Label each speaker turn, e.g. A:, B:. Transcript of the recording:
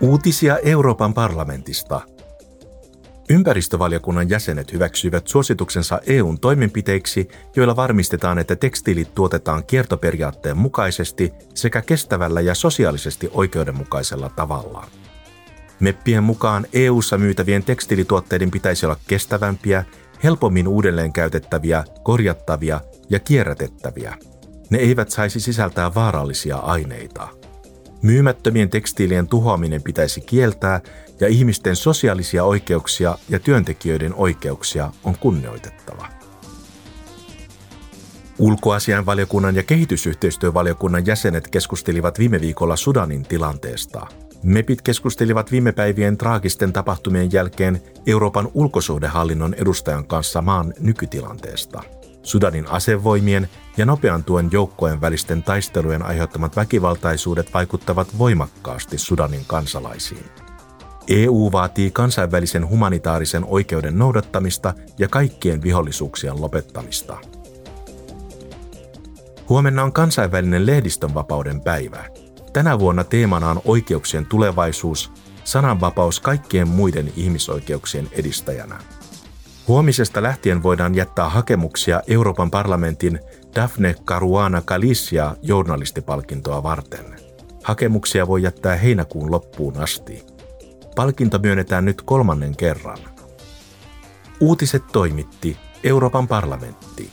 A: Uutisia Euroopan parlamentista. Ympäristövaliokunnan jäsenet hyväksyivät suosituksensa EUn toimenpiteiksi, joilla varmistetaan, että tekstiilit tuotetaan kiertoperiaatteen mukaisesti sekä kestävällä ja sosiaalisesti oikeudenmukaisella tavalla. Meppien mukaan EU:ssa myytävien tekstiilituotteiden pitäisi olla kestävämpiä, helpommin uudelleen käytettäviä, korjattavia ja kierrätettäviä. Ne eivät saisi sisältää vaarallisia aineita. Myymättömien tekstiilien tuhoaminen pitäisi kieltää ja ihmisten sosiaalisia oikeuksia ja työntekijöiden oikeuksia on kunnioitettava. Ulkoasianvaliokunnan ja kehitysyhteistyövaliokunnan jäsenet keskustelivat viime viikolla Sudanin tilanteesta. MEPit keskustelivat viime päivien traagisten tapahtumien jälkeen Euroopan ulkosuhdehallinnon edustajan kanssa maan nykytilanteesta. Sudanin asevoimien ja nopean tuen joukkojen välisten taistelujen aiheuttamat väkivaltaisuudet vaikuttavat voimakkaasti Sudanin kansalaisiin. EU vaatii kansainvälisen humanitaarisen oikeuden noudattamista ja kaikkien vihollisuuksien lopettamista. Huomenna on kansainvälinen lehdistönvapauden päivä. Tänä vuonna teemana on oikeuksien tulevaisuus, sananvapaus kaikkien muiden ihmisoikeuksien edistäjänä. Huomisesta lähtien voidaan jättää hakemuksia Euroopan parlamentin Daphne Caruana Galicia journalistipalkintoa varten. Hakemuksia voi jättää heinäkuun loppuun asti. Palkinto myönnetään nyt kolmannen kerran. Uutiset toimitti Euroopan parlamentti.